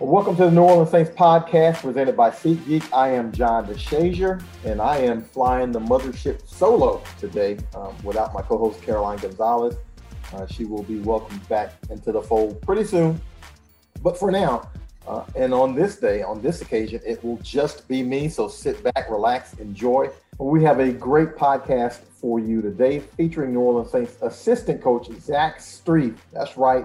Well, welcome to the New Orleans Saints podcast presented by SeatGeek. I am John DeShazier, and I am flying the mothership solo today um, without my co-host Caroline Gonzalez. Uh, she will be welcomed back into the fold pretty soon. But for now, uh, and on this day, on this occasion, it will just be me. So sit back, relax, enjoy. We have a great podcast for you today featuring New Orleans Saints assistant coach Zach Strief. That's right,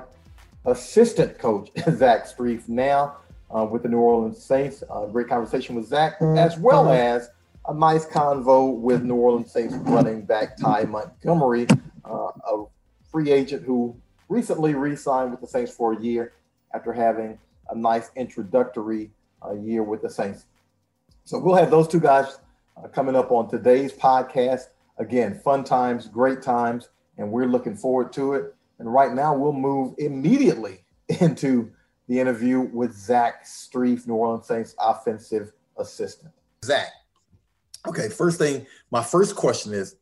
assistant coach Zach Strief now uh, with the New Orleans Saints. Uh, great conversation with Zach, as well as a nice convo with New Orleans Saints running back Ty Montgomery, uh, a free agent who recently re-signed with the Saints for a year after having a nice introductory uh, year with the Saints. So we'll have those two guys uh, coming up on today's podcast. Again, fun times, great times, and we're looking forward to it. And right now, we'll move immediately into the interview with Zach Strief, New Orleans Saints offensive assistant. Zach, okay, first thing, my first question is,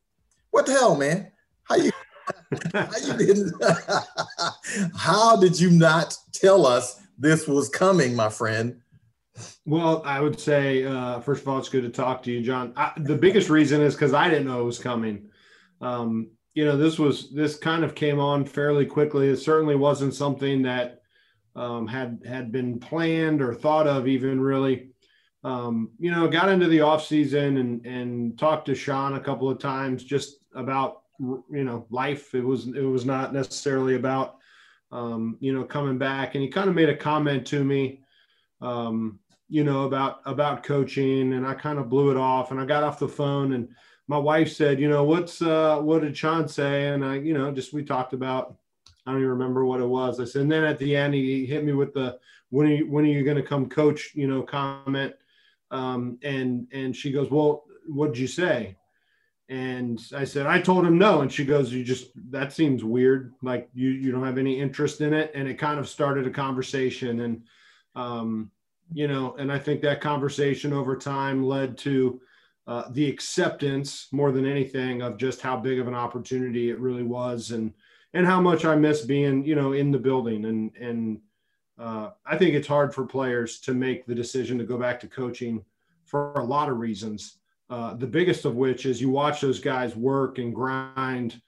what the hell, man? How you? how you didn't? how did you not tell us this was coming, my friend? Well, I would say, uh, first of all, it's good to talk to you, John. I, the biggest reason is because I didn't know it was coming. Um, you know, this was this kind of came on fairly quickly. It certainly wasn't something that um, had had been planned or thought of even really. Um, you know, got into the off season and and talked to Sean a couple of times just about you know life. It was it was not necessarily about um, you know coming back. And he kind of made a comment to me, um, you know, about about coaching, and I kind of blew it off. And I got off the phone and my wife said, you know, what's uh, what did Sean say? And I, you know, just we talked about. I don't even remember what it was. I said, and then at the end, he hit me with the when are you when are you going to come coach? You know, comment. Um, and and she goes, well, what did you say? And I said, I told him no. And she goes, you just that seems weird. Like you you don't have any interest in it. And it kind of started a conversation. And um, you know, and I think that conversation over time led to uh, the acceptance more than anything of just how big of an opportunity it really was and and how much I miss being you know in the building and and uh, I think it's hard for players to make the decision to go back to coaching for a lot of reasons. Uh, the biggest of which is you watch those guys work and grind,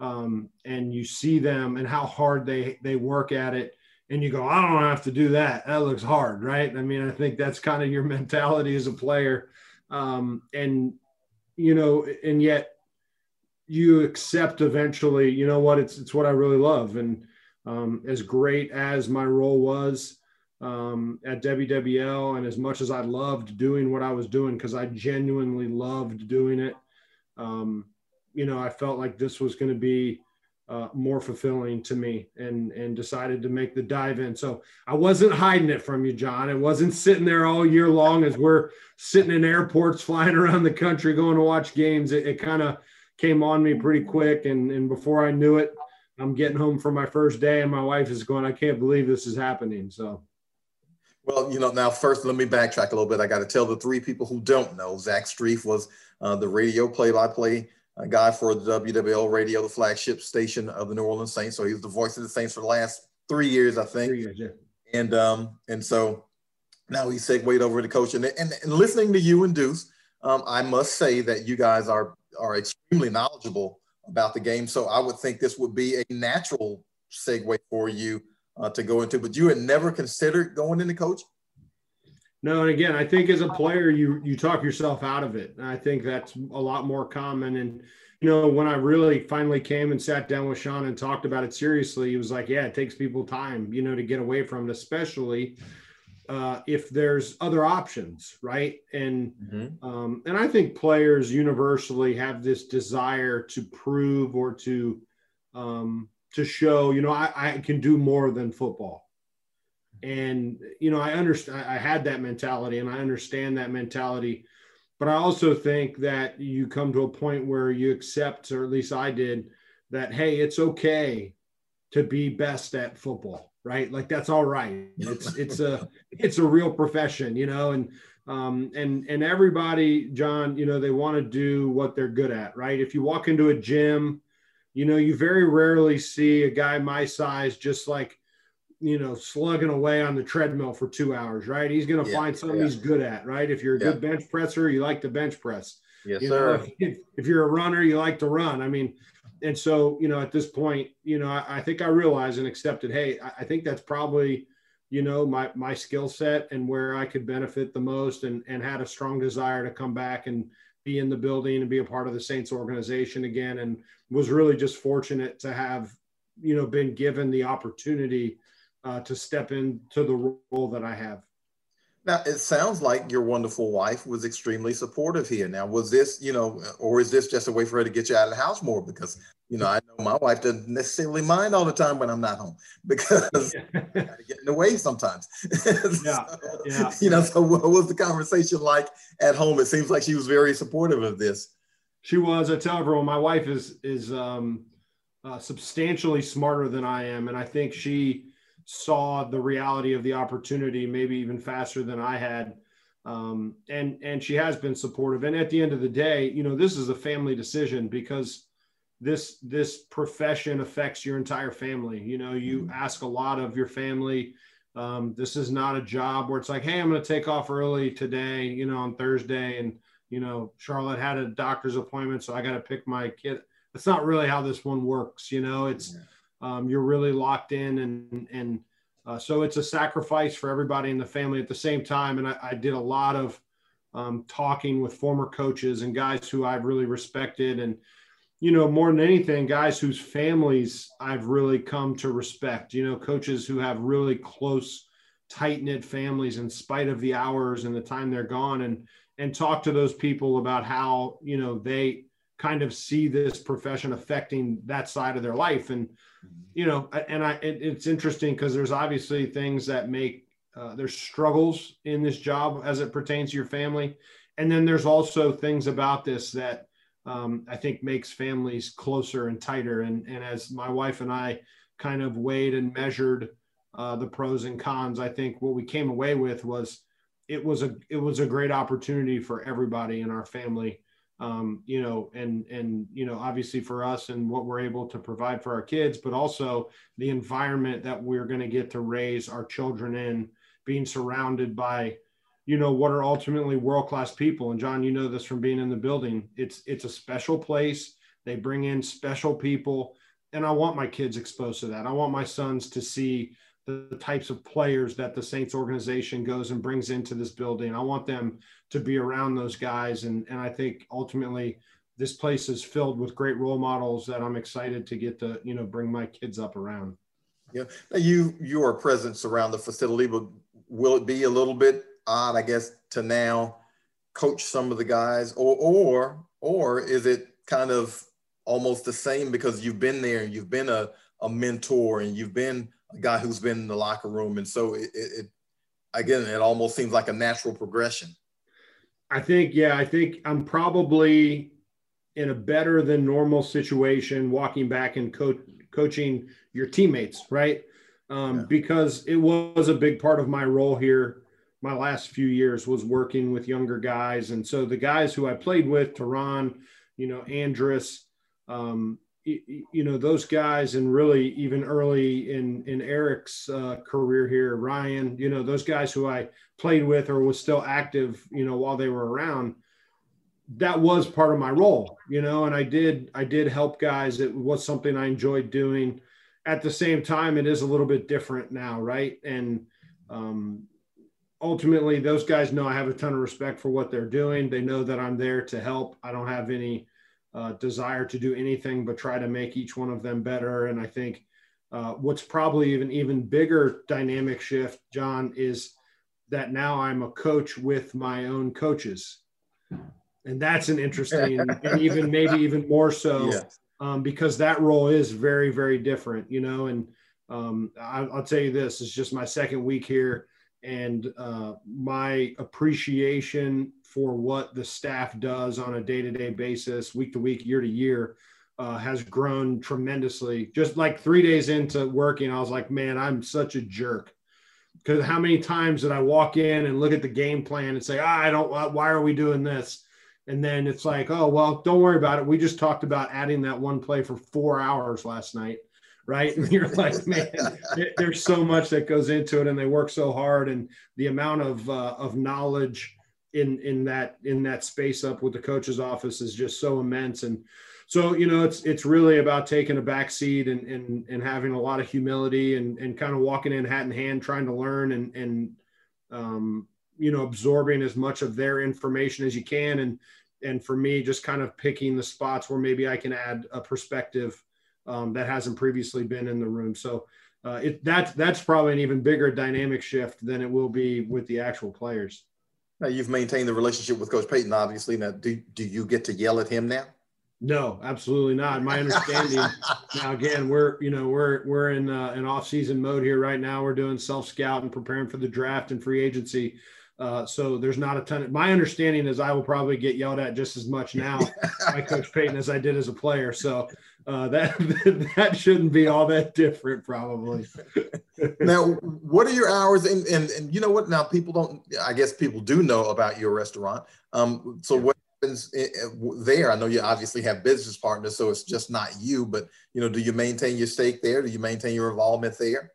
um, and you see them and how hard they they work at it, and you go, I don't have to do that. That looks hard, right? I mean, I think that's kind of your mentality as a player um, and you know, and yet you accept eventually. You know what? It's it's what I really love, and um, as great as my role was um, at WWL, and as much as I loved doing what I was doing because I genuinely loved doing it, um, you know, I felt like this was going to be uh, more fulfilling to me and and decided to make the dive in. So I wasn't hiding it from you, John. It wasn't sitting there all year long as we're sitting in airports, flying around the country, going to watch games. It, it kind of came on me pretty quick, and and before I knew it, I'm getting home for my first day, and my wife is going, "I can't believe this is happening." So. Well, you know, now first let me backtrack a little bit. I got to tell the three people who don't know, Zach Strief was uh, the radio play-by-play a guy for the WWL radio, the flagship station of the New Orleans Saints. So he was the voice of the Saints for the last three years, I think. Three years, yeah. And um, and so now he segued over to coaching. And, and, listening to you and Deuce, um, I must say that you guys are are extremely knowledgeable about the game. So I would think this would be a natural segue for you uh, to go into. But you had never considered going into coaching. No, and again, I think as a player, you you talk yourself out of it. And I think that's a lot more common. And you know, when I really finally came and sat down with Sean and talked about it seriously, he was like, "Yeah, it takes people time, you know, to get away from it, especially uh, if there's other options, right?" And mm-hmm. um, and I think players universally have this desire to prove or to um, to show, you know, I, I can do more than football and, you know, I understand, I had that mentality and I understand that mentality. But I also think that you come to a point where you accept, or at least I did, that, hey, it's okay to be best at football, right? Like that's all right. It's, it's a, it's a real profession, you know, and, um, and and everybody john you know they want to do what they're good at right if you walk into a gym you know you very rarely see a guy my size just like you know, slugging away on the treadmill for two hours, right? He's going to yeah, find something yeah. he's good at, right? If you're a good bench presser, you like to bench press. Yes, you sir. Know, if, if, you're a runner, you like to run. I mean, and so, you know, at this point, you know, I, I think I realized and accepted, hey, I, I think that's probably, you know, my my skill set and where I could benefit the most and and had a strong desire to come back and be in the building and be a part of the Saints organization again and was really just fortunate to have, you know, been given the opportunity uh, to step into the role that I have. Now, it sounds like your wonderful wife was extremely supportive here. Now, was this, you know, or is this just a way for her to get you out of the house more? Because, you know, I know my wife doesn't necessarily mind all the time when I'm not home because I gotta get in the way sometimes. yeah. so, yeah. You know, so what was the conversation like at home? It seems like she was very supportive of this. She was. I tell everyone, my wife is is um, uh, substantially smarter than I am, and I think she saw the reality of the opportunity maybe even faster than I had. Um, and and she has been supportive. And at the end of the day, you know, this is a family decision because this this profession affects your entire family. You know, you mm-hmm. ask a lot of your family. Um, this is not a job where it's like, hey, I'm going to take off early today, you know, on Thursday, and you know, Charlotte had a doctor's appointment, so I got to pick my kid. That's not really how this one works. You know, it's yeah um, you're really locked in and and uh, so it's a sacrifice for everybody in the family at the same time. And i, I did a lot of um, talking with former coaches and guys who i've really respected and you know more than anything guys whose families i've really come to respect you know coaches who have really close tight knit families in spite of the hours and the time they're gone and and talk to those people about how you know they kind of see this profession affecting that side of their life. And you know and i it, it's interesting because there's obviously things that make uh, there's struggles in this job as it pertains to your family. And then there's also things about this that um, i think makes families closer and tighter. And and as my wife and i kind of weighed and measured uh, the pros and cons i think what we came away with was it was a it was a great opportunity for everybody in our family um, you know, and and you know, obviously for us and what we're able to provide for our kids, but also the environment that we're going to get to raise our children in, being surrounded by, you know, what are ultimately world class people. And John, you know this from being in the building. It's it's a special place. They bring in special people, and I want my kids exposed to that. I want my sons to see the types of players that the Saints organization goes and brings into this building. I want them to be around those guys. And, and I think ultimately this place is filled with great role models that I'm excited to get to, you know, bring my kids up around. Yeah. Now You, your presence around the facility, but will it be a little bit odd, I guess, to now coach some of the guys or, or, or is it kind of almost the same because you've been there and you've been a, a mentor and you've been a guy who's been in the locker room. And so it, it, it again, it almost seems like a natural progression. I think, yeah, I think I'm probably in a better than normal situation walking back and co- coaching your teammates, right? Um, yeah. Because it was a big part of my role here. My last few years was working with younger guys. And so the guys who I played with, Terron, you know, Andrus, um, you know those guys and really even early in in eric's uh, career here ryan you know those guys who i played with or was still active you know while they were around that was part of my role you know and i did i did help guys. It was something i enjoyed doing. At the same time it is a little bit different now right? And um, ultimately those guys know i have a ton of respect for what they're doing. They know that i'm there to help. I don't have any uh, desire to do anything but try to make each one of them better. And I think uh, what's probably even even bigger dynamic shift, John, is that now I'm a coach with my own coaches, and that's an interesting and even maybe even more so um, because that role is very very different, you know. And um, I, will tell you this: it's just my second week here, and uh, my appreciation for what the staff does on a day-to-day basis, week to week, year to year, uh, has grown tremendously. Just like three days into working, I was like, man, I'm such a jerk. Because how many times did I walk in and look at the game plan and say, ah, I don't, why are we doing this? And then it's like, oh, well, don't worry about it. We just talked about adding that one play for four hours last night. right? And you're like, man, there's so much that goes into it, and they work so hard, and the amount of uh, of knowledge in in that in that space up with the coach's office is just so immense, and so you know it's it's really about taking a back seat and and and having a lot of humility and and kind of walking in hat in hand, trying to learn and and um, you know absorbing as much of their information as you can. And and for me just kind of picking the spots where maybe i can add a perspective um, that hasn't previously been in the room. So uh, it, that's that's probably an even bigger dynamic shift than it will be with the actual players now you've maintained the relationship with coach payton obviously now do, do you get to yell at him now no, absolutely not. My understanding now, again, we're you know we're we're in uh, an off season mode here right now. We're doing self scout and preparing for the draft and free agency. Uh, so there's not a ton. Of, my understanding is I will probably get yelled at just as much now by Coach Payton as I did as a player. So uh, that that shouldn't be all that different, probably. now, what are your hours? And, and and you know what? Now people don't. I guess people do know about your restaurant. Um, so what happens eh, eh, there? I know you obviously have business partners, so it's just not you. But you know, do you maintain your stake there? Do you maintain your involvement there?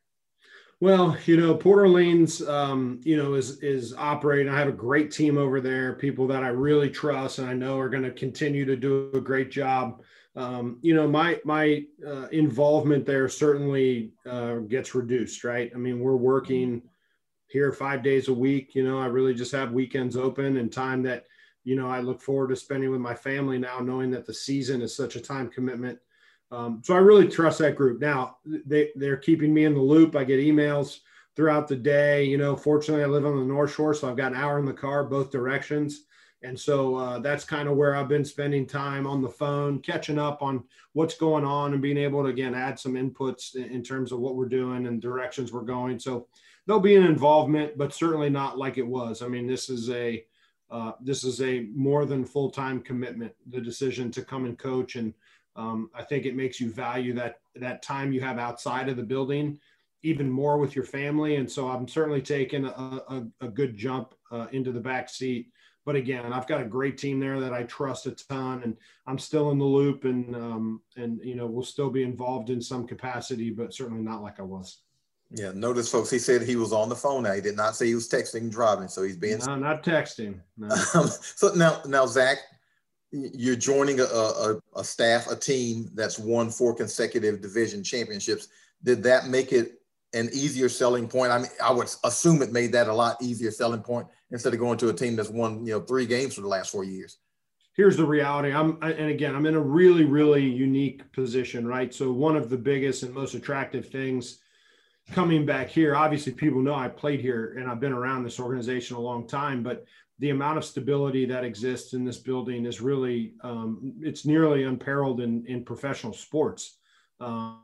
Well, you know, Port Orleans, um, you know, is is operating. I have a great team over there, people that I really trust, and I know are going to continue to do a great job. Um, you know, my my uh, involvement there certainly uh, gets reduced, right? I mean, we're working here five days a week. You know, I really just have weekends open and time that you know I look forward to spending with my family now, knowing that the season is such a time commitment um, so I really trust that group. Now they they're keeping me in the loop. I get emails throughout the day. You know, fortunately, I live on the North Shore, so I've got an hour in the car both directions, and so uh, that's kind of where I've been spending time on the phone, catching up on what's going on, and being able to again add some inputs in terms of what we're doing and directions we're going. So there'll be an involvement, but certainly not like it was. I mean, this is a uh, this is a more than full time commitment. The decision to come and coach and um, I think it makes you value that that time you have outside of the building even more with your family. And so I'm certainly taking a, a, a good jump uh, into the back seat. But again, I've got a great team there that I trust a ton, and I'm still in the loop, and um, and you know we'll still be involved in some capacity, but certainly not like I was. Yeah, notice, folks. He said he was on the phone. Now he did not say he was texting, driving. So he's being no, not texting. No. so now, now Zach, you're joining a, a, a, staff, a team that's won four consecutive division championships. Did that make it an easier selling point? I mean, I would assume it made that a lot easier selling point instead of going to a team that's won, you know, three games for the last four years. Here's the reality. I'm, and again, I'm in a really, really unique position, right? So one of the biggest and most attractive things coming back here, obviously people know I played here and I've been around this organization a long time, but the amount of stability that exists in this building is really um, it's nearly unparalleled in in professional sports. Um,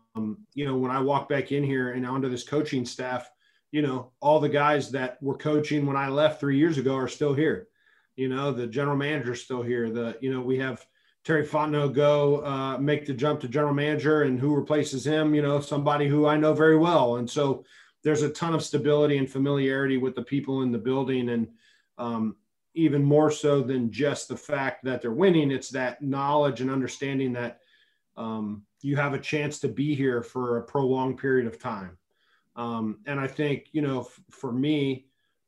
you know, when I walk back in here and onto this coaching staff, you know, all the guys that were coaching when I left three years ago are still here. You know, the general manager is still here. The you know we have Terry Fontenot go uh, make the jump to general manager, and who replaces him? You know, somebody who I know very well, and so there's a ton of stability and familiarity with the people in the building, and um, even more so than just the fact that they're winning. It's that knowledge and understanding that um, you have a chance to be here for a prolonged period of time. Um, and I think, you know, f- for me,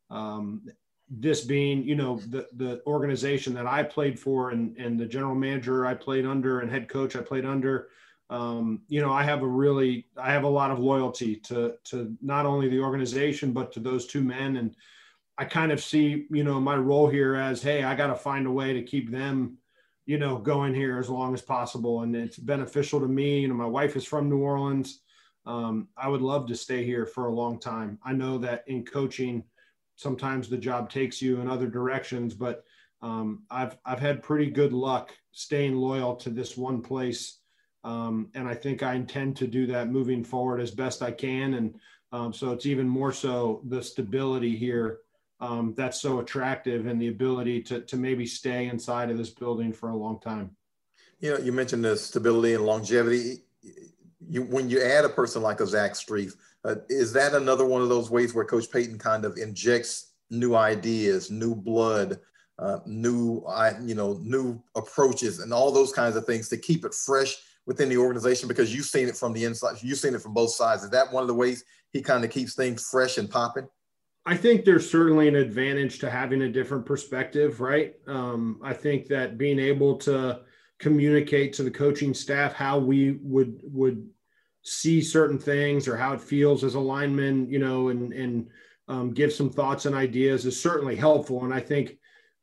um, this being, you know, the, the organization that I played for and, and the general manager I played under and head coach I played under, um, you know, I have a really, I have a lot of loyalty to, to not only the organization, but to those two men. And, I kind of see, you know, my role here as, hey, I got to find a way to keep them, you know, going here as long as possible. And it's beneficial to me. You know, my wife is from New Orleans. Um, I would love to stay here for a long time. I know that in coaching, sometimes the job takes you in other directions, but um, I've I've had pretty good luck staying loyal to this one place, um, and I think I intend to do that moving forward as best I can. And um, so it's even more so the stability here um, that's so attractive and the ability to, to maybe stay inside of this building for a long time. You know, you mentioned the stability and longevity. You, when you add a person like a Zach Strief, uh, is that another one of those ways where Coach Payton kind of injects new ideas, new blood, uh, new, you know, new approaches, and all those kinds of things to keep it fresh within the organization because you've seen it from the inside, you've seen it from both sides. Is that one of the ways he kind of keeps things fresh and popping? I think there's certainly an advantage to having a different perspective, right? Um, I think that being able to communicate to the coaching staff how we would would see certain things or how it feels as a lineman, you know, and and um, give some thoughts and ideas is certainly helpful. And I think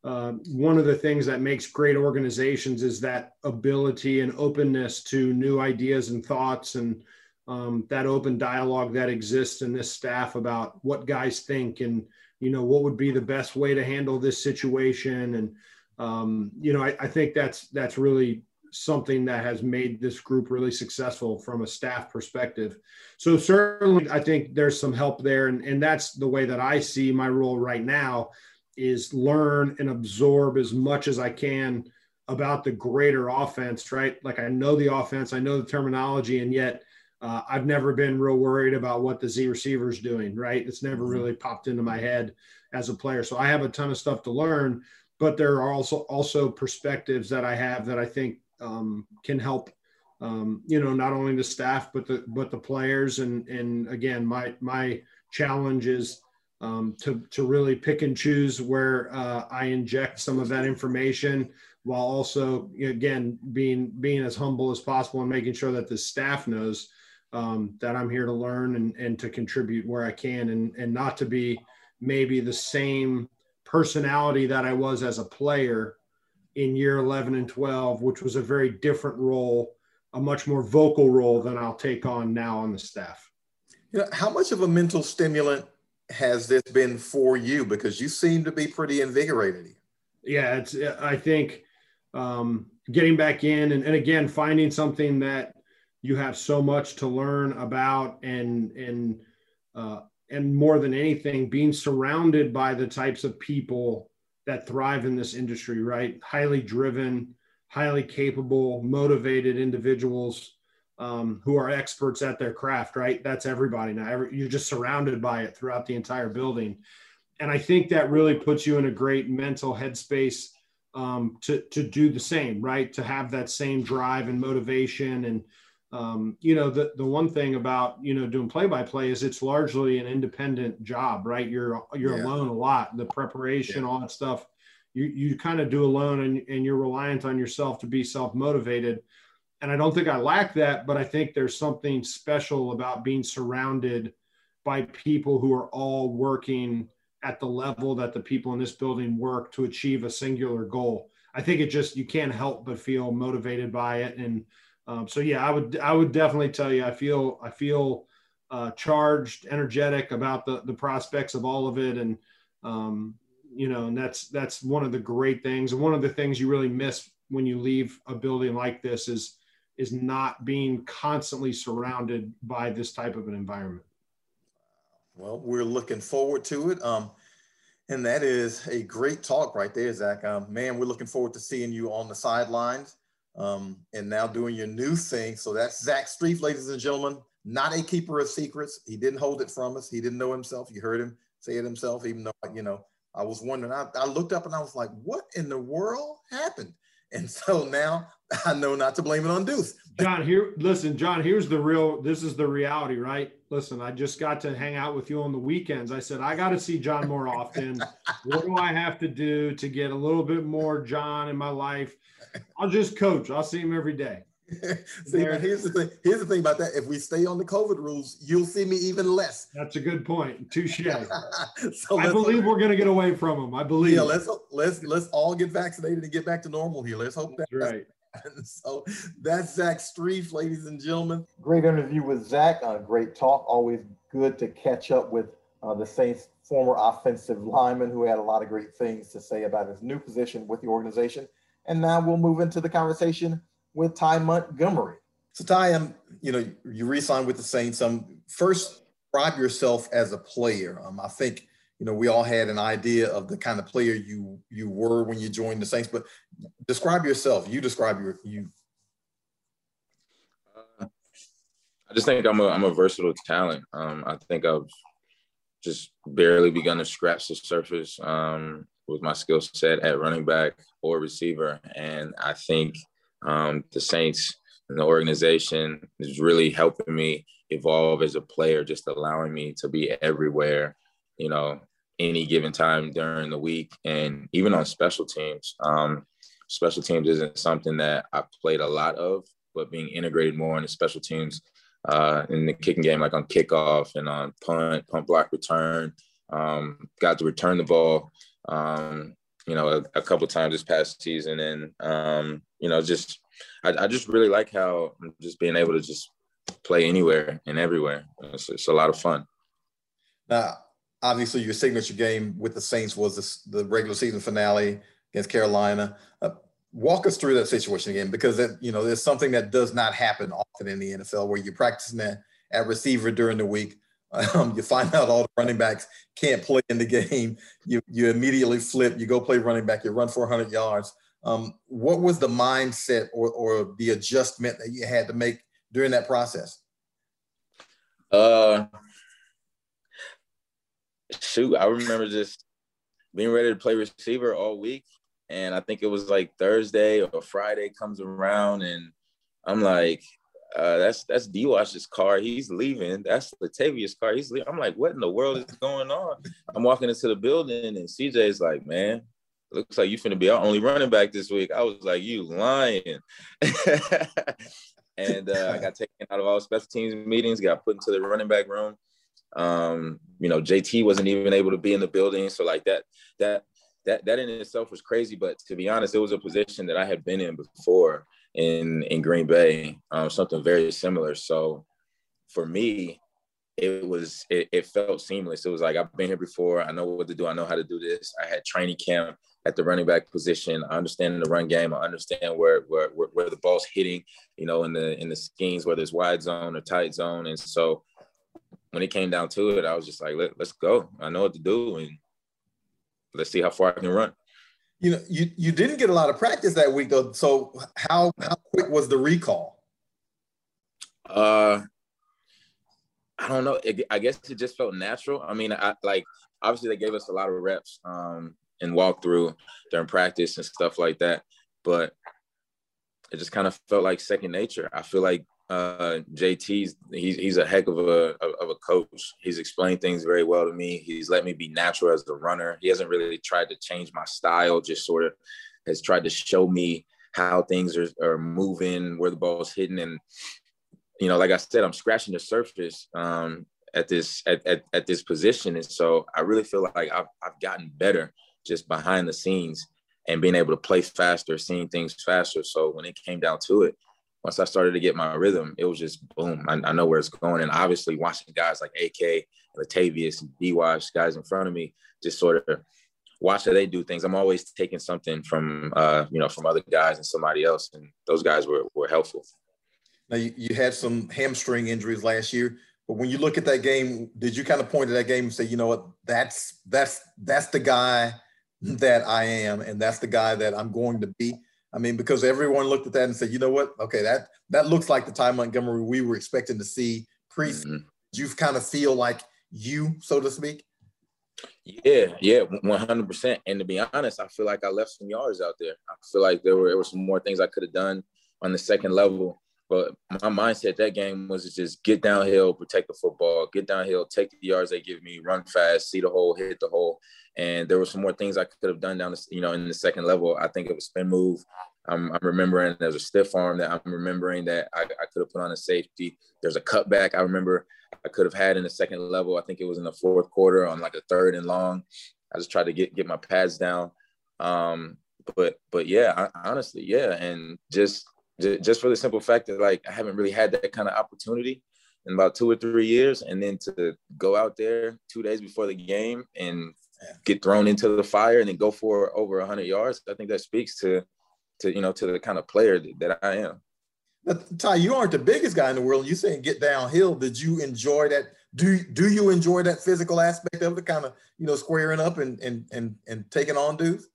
uh, one of the things that makes great organizations is that ability and openness to new ideas and thoughts and um, that open dialogue that exists in this staff about what guys think and you know what would be the best way to handle this situation and um, you know I, I think that's that's really something that has made this group really successful from a staff perspective. So certainly I think there's some help there. And, and that's the way that I see my role right now is learn and absorb as much as I can about the greater offense, right? Like I know the offense, I know the terminology, and yet uh, I've never been real worried about what the Z receiver is doing, right? It's never mm-hmm. really popped into my head as a player. So I have a ton of stuff to learn, but there are also also perspectives that I have that I think um, can help um, you know not only the staff but the but the players and and again my my challenge is um, to to really pick and choose where uh, I inject some of that information while also again being being as humble as possible and making sure that the staff knows um, that I'm here to learn and, and to contribute where I can and and not to be maybe the same personality that I was as a player in year 11 and 12, which was a very different role, a much more vocal role than I'll take on now on the staff. You know, how much of a mental stimulant has this been for you? Because you seem to be pretty invigorated. Yeah, it's. I think um, getting back in and, and again finding something that you have so much to learn about and and uh, and more than anything, being surrounded by the types of people that thrive in this industry, right? Highly driven, highly capable, motivated individuals um, who are experts at their craft, right? That's everybody now. Every, you're just surrounded by it throughout the entire building. And I think that really puts you in a great mental headspace um, to, to do the same, right? To have that same drive and motivation and um, you know the the one thing about you know doing play by play is it's largely an independent job right you're you're yeah. alone a lot the preparation yeah. all that stuff you you kind of do alone and, and you're reliant on yourself to be self motivated and i don't think i lack that but i think there's something special about being surrounded by people who are all working at the level that the people in this building work to achieve a singular goal i think it just you can't help but feel motivated by it and um, so yeah, I would I would definitely tell you I feel I feel uh, charged, energetic about the the prospects of all of it, and um, you know, and that's that's one of the great things, one of the things you really miss when you leave a building like this is is not being constantly surrounded by this type of an environment. Well, we're looking forward to it. Um, and that is a great talk right there, Zach. Um, man, we're looking forward to seeing you on the sidelines um, and now doing your new thing. So that's Zach Strief, ladies and gentlemen, not a keeper of secrets. He didn't hold it from us. He didn't know himself. You heard him say it himself, even though, you know, I was wondering, I, I looked up and I was like, what in the world happened? And so now I know not to blame it on Deuce. John, here, listen, John, here's the real, this is the reality, right? Listen, I just got to hang out with you on the weekends. I said, I got to see John more often. what do I have to do to get a little bit more John in my life? I'll just coach. I'll see him every day. see, but here's the thing. Here's the thing about that. If we stay on the COVID rules, you'll see me even less. That's a good point. Touche. so I believe we're going to get away from them. I believe. Yeah, let's let's let's all get vaccinated and get back to normal here. Let's hope that's right. so that's Zach Strief, ladies and gentlemen. Great interview with Zach. Uh, great talk. Always good to catch up with uh, the Saints former offensive lineman who had a lot of great things to say about his new position with the organization. And now we'll move into the conversation with Ty Montgomery. So Ty, um, you know, you re-signed with the Saints. Um, first, describe yourself as a player. Um, I think you know we all had an idea of the kind of player you you were when you joined the Saints, but describe yourself. You describe your you. Uh, I just think I'm a I'm a versatile talent. Um, I think I've just barely begun to scratch the surface. Um, with my skill set at running back or receiver. And I think um, the Saints and the organization is really helping me evolve as a player, just allowing me to be everywhere, you know, any given time during the week and even on special teams. Um, special teams isn't something that I played a lot of, but being integrated more into special teams uh, in the kicking game, like on kickoff and on punt, punt block return, um, got to return the ball, um, you know, a, a couple times this past season. And, um, you know, just, I, I, just really like how I'm just being able to just play anywhere and everywhere. It's, it's a lot of fun. Now, obviously, your signature game with the Saints was this, the regular season finale against Carolina. Uh, walk us through that situation again, because that you know there's something that does not happen often in the NFL where you're practicing at, at receiver during the week. Um, you find out all the running backs can't play in the game. You you immediately flip. You go play running back. You run 400 yards. Um, what was the mindset or, or the adjustment that you had to make during that process? Uh, shoot, I remember just being ready to play receiver all week. And I think it was like Thursday or Friday comes around, and I'm like, uh, that's that's D Wash's car. He's leaving. That's Latavius' car. He's leaving. I'm like, what in the world is going on? I'm walking into the building, and CJ's like, man, looks like you're finna be our only running back this week. I was like, you lying. and uh, I got taken out of all special teams meetings, got put into the running back room. Um, you know, JT wasn't even able to be in the building. So like that, that, that, that in itself was crazy. But to be honest, it was a position that I had been in before in, in Green Bay, um, something very similar. So for me, it was, it, it felt seamless. It was like, I've been here before. I know what to do. I know how to do this. I had training camp at the running back position. I understand the run game. I understand where, where, where, where the ball's hitting, you know, in the, in the schemes, whether it's wide zone or tight zone. And so when it came down to it, I was just like, Let, us go. I know what to do, and let's see how far I can run. You know, you you didn't get a lot of practice that week though. So how how quick was the recall? Uh, I don't know. It, I guess it just felt natural. I mean, I like obviously they gave us a lot of reps um and walkthrough during practice and stuff like that, but it just kind of felt like second nature. I feel like uh, JT's he's he's a heck of a of a coach. He's explained things very well to me. He's let me be natural as the runner. He hasn't really tried to change my style. Just sort of has tried to show me how things are, are moving, where the ball's hitting, and you know, like I said, I'm scratching the surface um, at this at, at, at this position, and so I really feel like I've I've gotten better just behind the scenes and being able to play faster, seeing things faster. So when it came down to it, once I started to get my rhythm, it was just boom. I, I know where it's going. And obviously watching guys like AK, Latavius, and D-Wash, guys in front of me, just sort of watch how they do things. I'm always taking something from uh, you know, from other guys and somebody else. And those guys were were helpful. Now you, you had some hamstring injuries last year, but when you look at that game, did you kind of point to that game and say, you know what, that's that's that's the guy that I am, and that's the guy that I'm going to be? I mean, because everyone looked at that and said, you know what? Okay, that that looks like the Ty Montgomery we were expecting to see pre. Mm-hmm. You kind of feel like you, so to speak. Yeah, yeah, one hundred percent. And to be honest, I feel like I left some yards out there. I feel like there were there were some more things I could have done on the second level. But my mindset that game was to just get downhill, protect the football, get downhill, take the yards they give me, run fast, see the hole, hit the hole. And there were some more things I could have done down, the, you know, in the second level. I think it was spin move. I'm, I'm remembering there's a stiff arm that I'm remembering that I, I could have put on a safety. There's a cutback I remember I could have had in the second level. I think it was in the fourth quarter on like a third and long. I just tried to get get my pads down. Um, but but yeah, I, honestly, yeah, and just just for the simple fact that like I haven't really had that kind of opportunity in about two or three years, and then to go out there two days before the game and get thrown into the fire and then go for over 100 yards, I think that speaks to to you know to the kind of player that I am. But Ty, you aren't the biggest guy in the world. You saying get downhill. Did you enjoy that? Do do you enjoy that physical aspect of the kind of you know squaring up and and and and taking on dudes?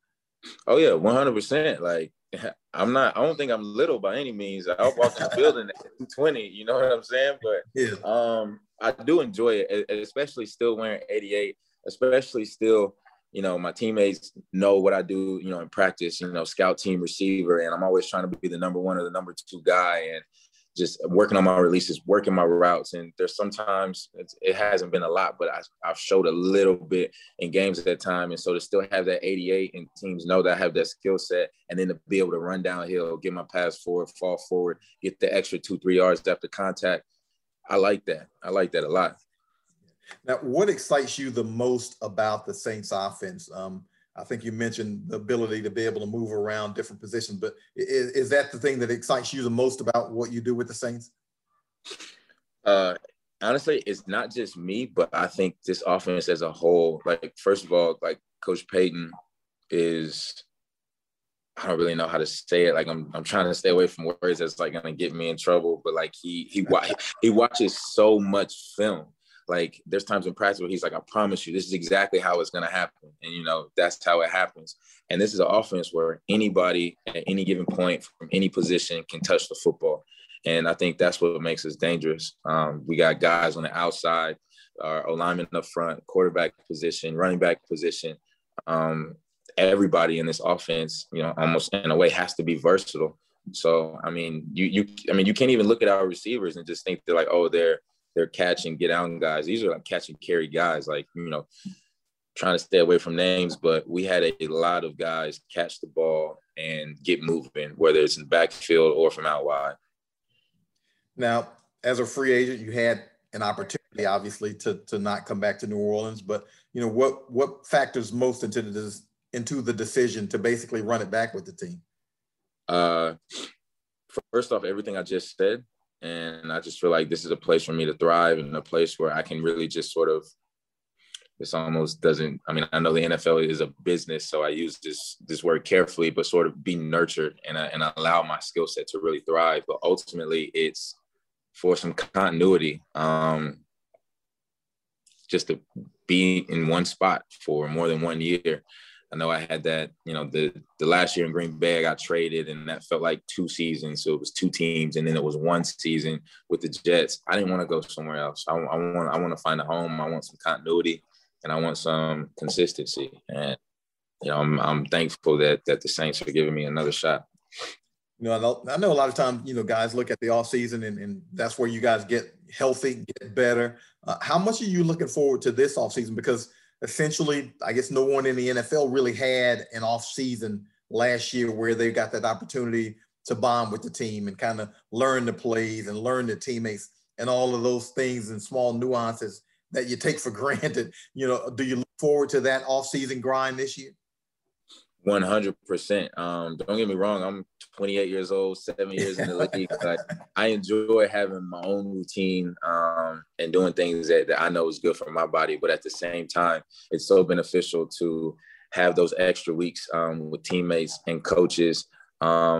Oh yeah, one hundred percent. Like I'm not. I don't think I'm little by any means. I'll walk in the building at 220. You know what I'm saying? But yeah. um, I do enjoy it, especially still wearing 88, especially still you know, my teammates know what I do, you know, in practice, you know, scout team receiver, and I'm always trying to be the number one or the number two guy. And just working on my releases, working my routes. And there's sometimes it hasn't been a lot, but I, have showed a little bit in games at that time. And so to still have that 88 and teams know that I have that skill set and then to be able to run downhill, get my pass forward, fall forward, get the extra two, three yards after contact. I like that. I like that a lot. Now, what excites you the most about the Saints offense? Um, I think you mentioned the ability to be able to move around different positions, but is, is that the thing that excites you the most about what you do with the Saints? Uh, honestly, it's not just me, but I think this offense as a whole, like, first of all, like Coach Payton is, I don't really know how to say it. Like, I'm, I'm trying to stay away from words that's like going to get me in trouble, but like he, he, he watches so much film like there's times in practice where he's like, I promise you, this is exactly how it's gonna happen. And you know, that's how it happens. And this is an offense where anybody at any given point from any position can touch the football. And I think that's what makes us dangerous. Um, we got guys on the outside, our alignment up front, quarterback position, running back position. Um, everybody in this offense, you know, almost in a way has to be versatile. So I mean, you you I mean, you can't even look at our receivers and just think they're like, oh, they're they're catch and get out guys. These are like catch and carry guys, like, you know, trying to stay away from names, but we had a, a lot of guys catch the ball and get moving, whether it's in backfield or from out wide. Now, as a free agent, you had an opportunity, obviously, to to not come back to New Orleans. But you know, what what factors most into the into the decision to basically run it back with the team? Uh, first off, everything I just said. And I just feel like this is a place for me to thrive and a place where I can really just sort of this almost doesn't i mean i know the nfl is a business so i use this this word carefully but sort of be nurtured and, I, and I allow my skill set to really thrive. But ultimately it's for some continuity um just to be in one spot for more than one year I know I had that, you know, the the last year in Green Bay, I got traded, and that felt like two seasons. So it was two teams, and then it was one season with the Jets. I didn't want to go somewhere else. I, I want I want to find a home. I want some continuity, and I want some consistency. And you know, I'm I'm thankful that that the Saints are giving me another shot. You know, I know, a lot of times, you know, guys look at the off season, and, and that's where you guys get healthy, get better. Uh, how much are you looking forward to this off season? Because essentially, I guess no one in the NFL really had an off season last year where they got that opportunity to bond with the team and kind of learn the plays and learn the teammates and all of those things and small nuances that you take for granted. You know, do you look forward to that off season grind this year? One hundred percent. Um, don't get me wrong. I'm 28 years old, seven years in the league. Like, I enjoy having my own routine um, and doing things that, that I know is good for my body. But at the same time, it's so beneficial to have those extra weeks um, with teammates and coaches because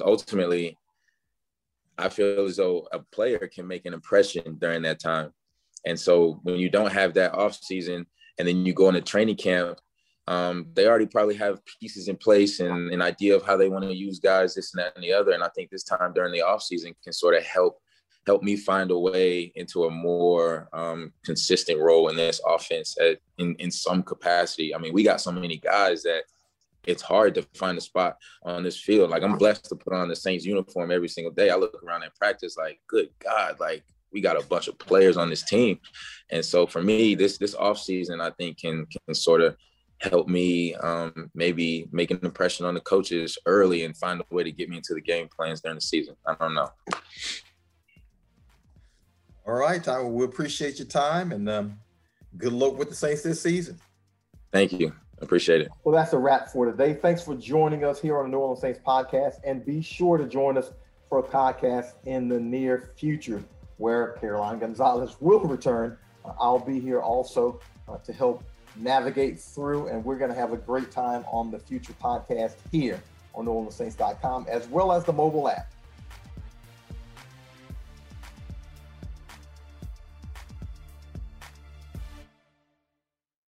um, ultimately, I feel as though a player can make an impression during that time. And so when you don't have that off season and then you go into training camp um, they already probably have pieces in place and an idea of how they want to use guys, this and that and the other. And I think this time during the off season can sort of help help me find a way into a more um, consistent role in this offense at, in in some capacity. I mean, we got so many guys that it's hard to find a spot on this field. Like I'm blessed to put on the Saints uniform every single day. I look around at practice like, good God, like we got a bunch of players on this team. And so for me, this this off season, I think can can sort of help me um, maybe make an impression on the coaches early and find a way to get me into the game plans during the season. I don't know. All right, Tyler, we appreciate your time and um, good luck with the Saints this season. Thank you. Appreciate it. Well, that's a wrap for today. Thanks for joining us here on the New Orleans Saints podcast. And be sure to join us for a podcast in the near future where Caroline Gonzalez will return. Uh, I'll be here also uh, to help navigate through, and we're going to have a great time on the future podcast here on NewOrleansSaints.com as well as the mobile app.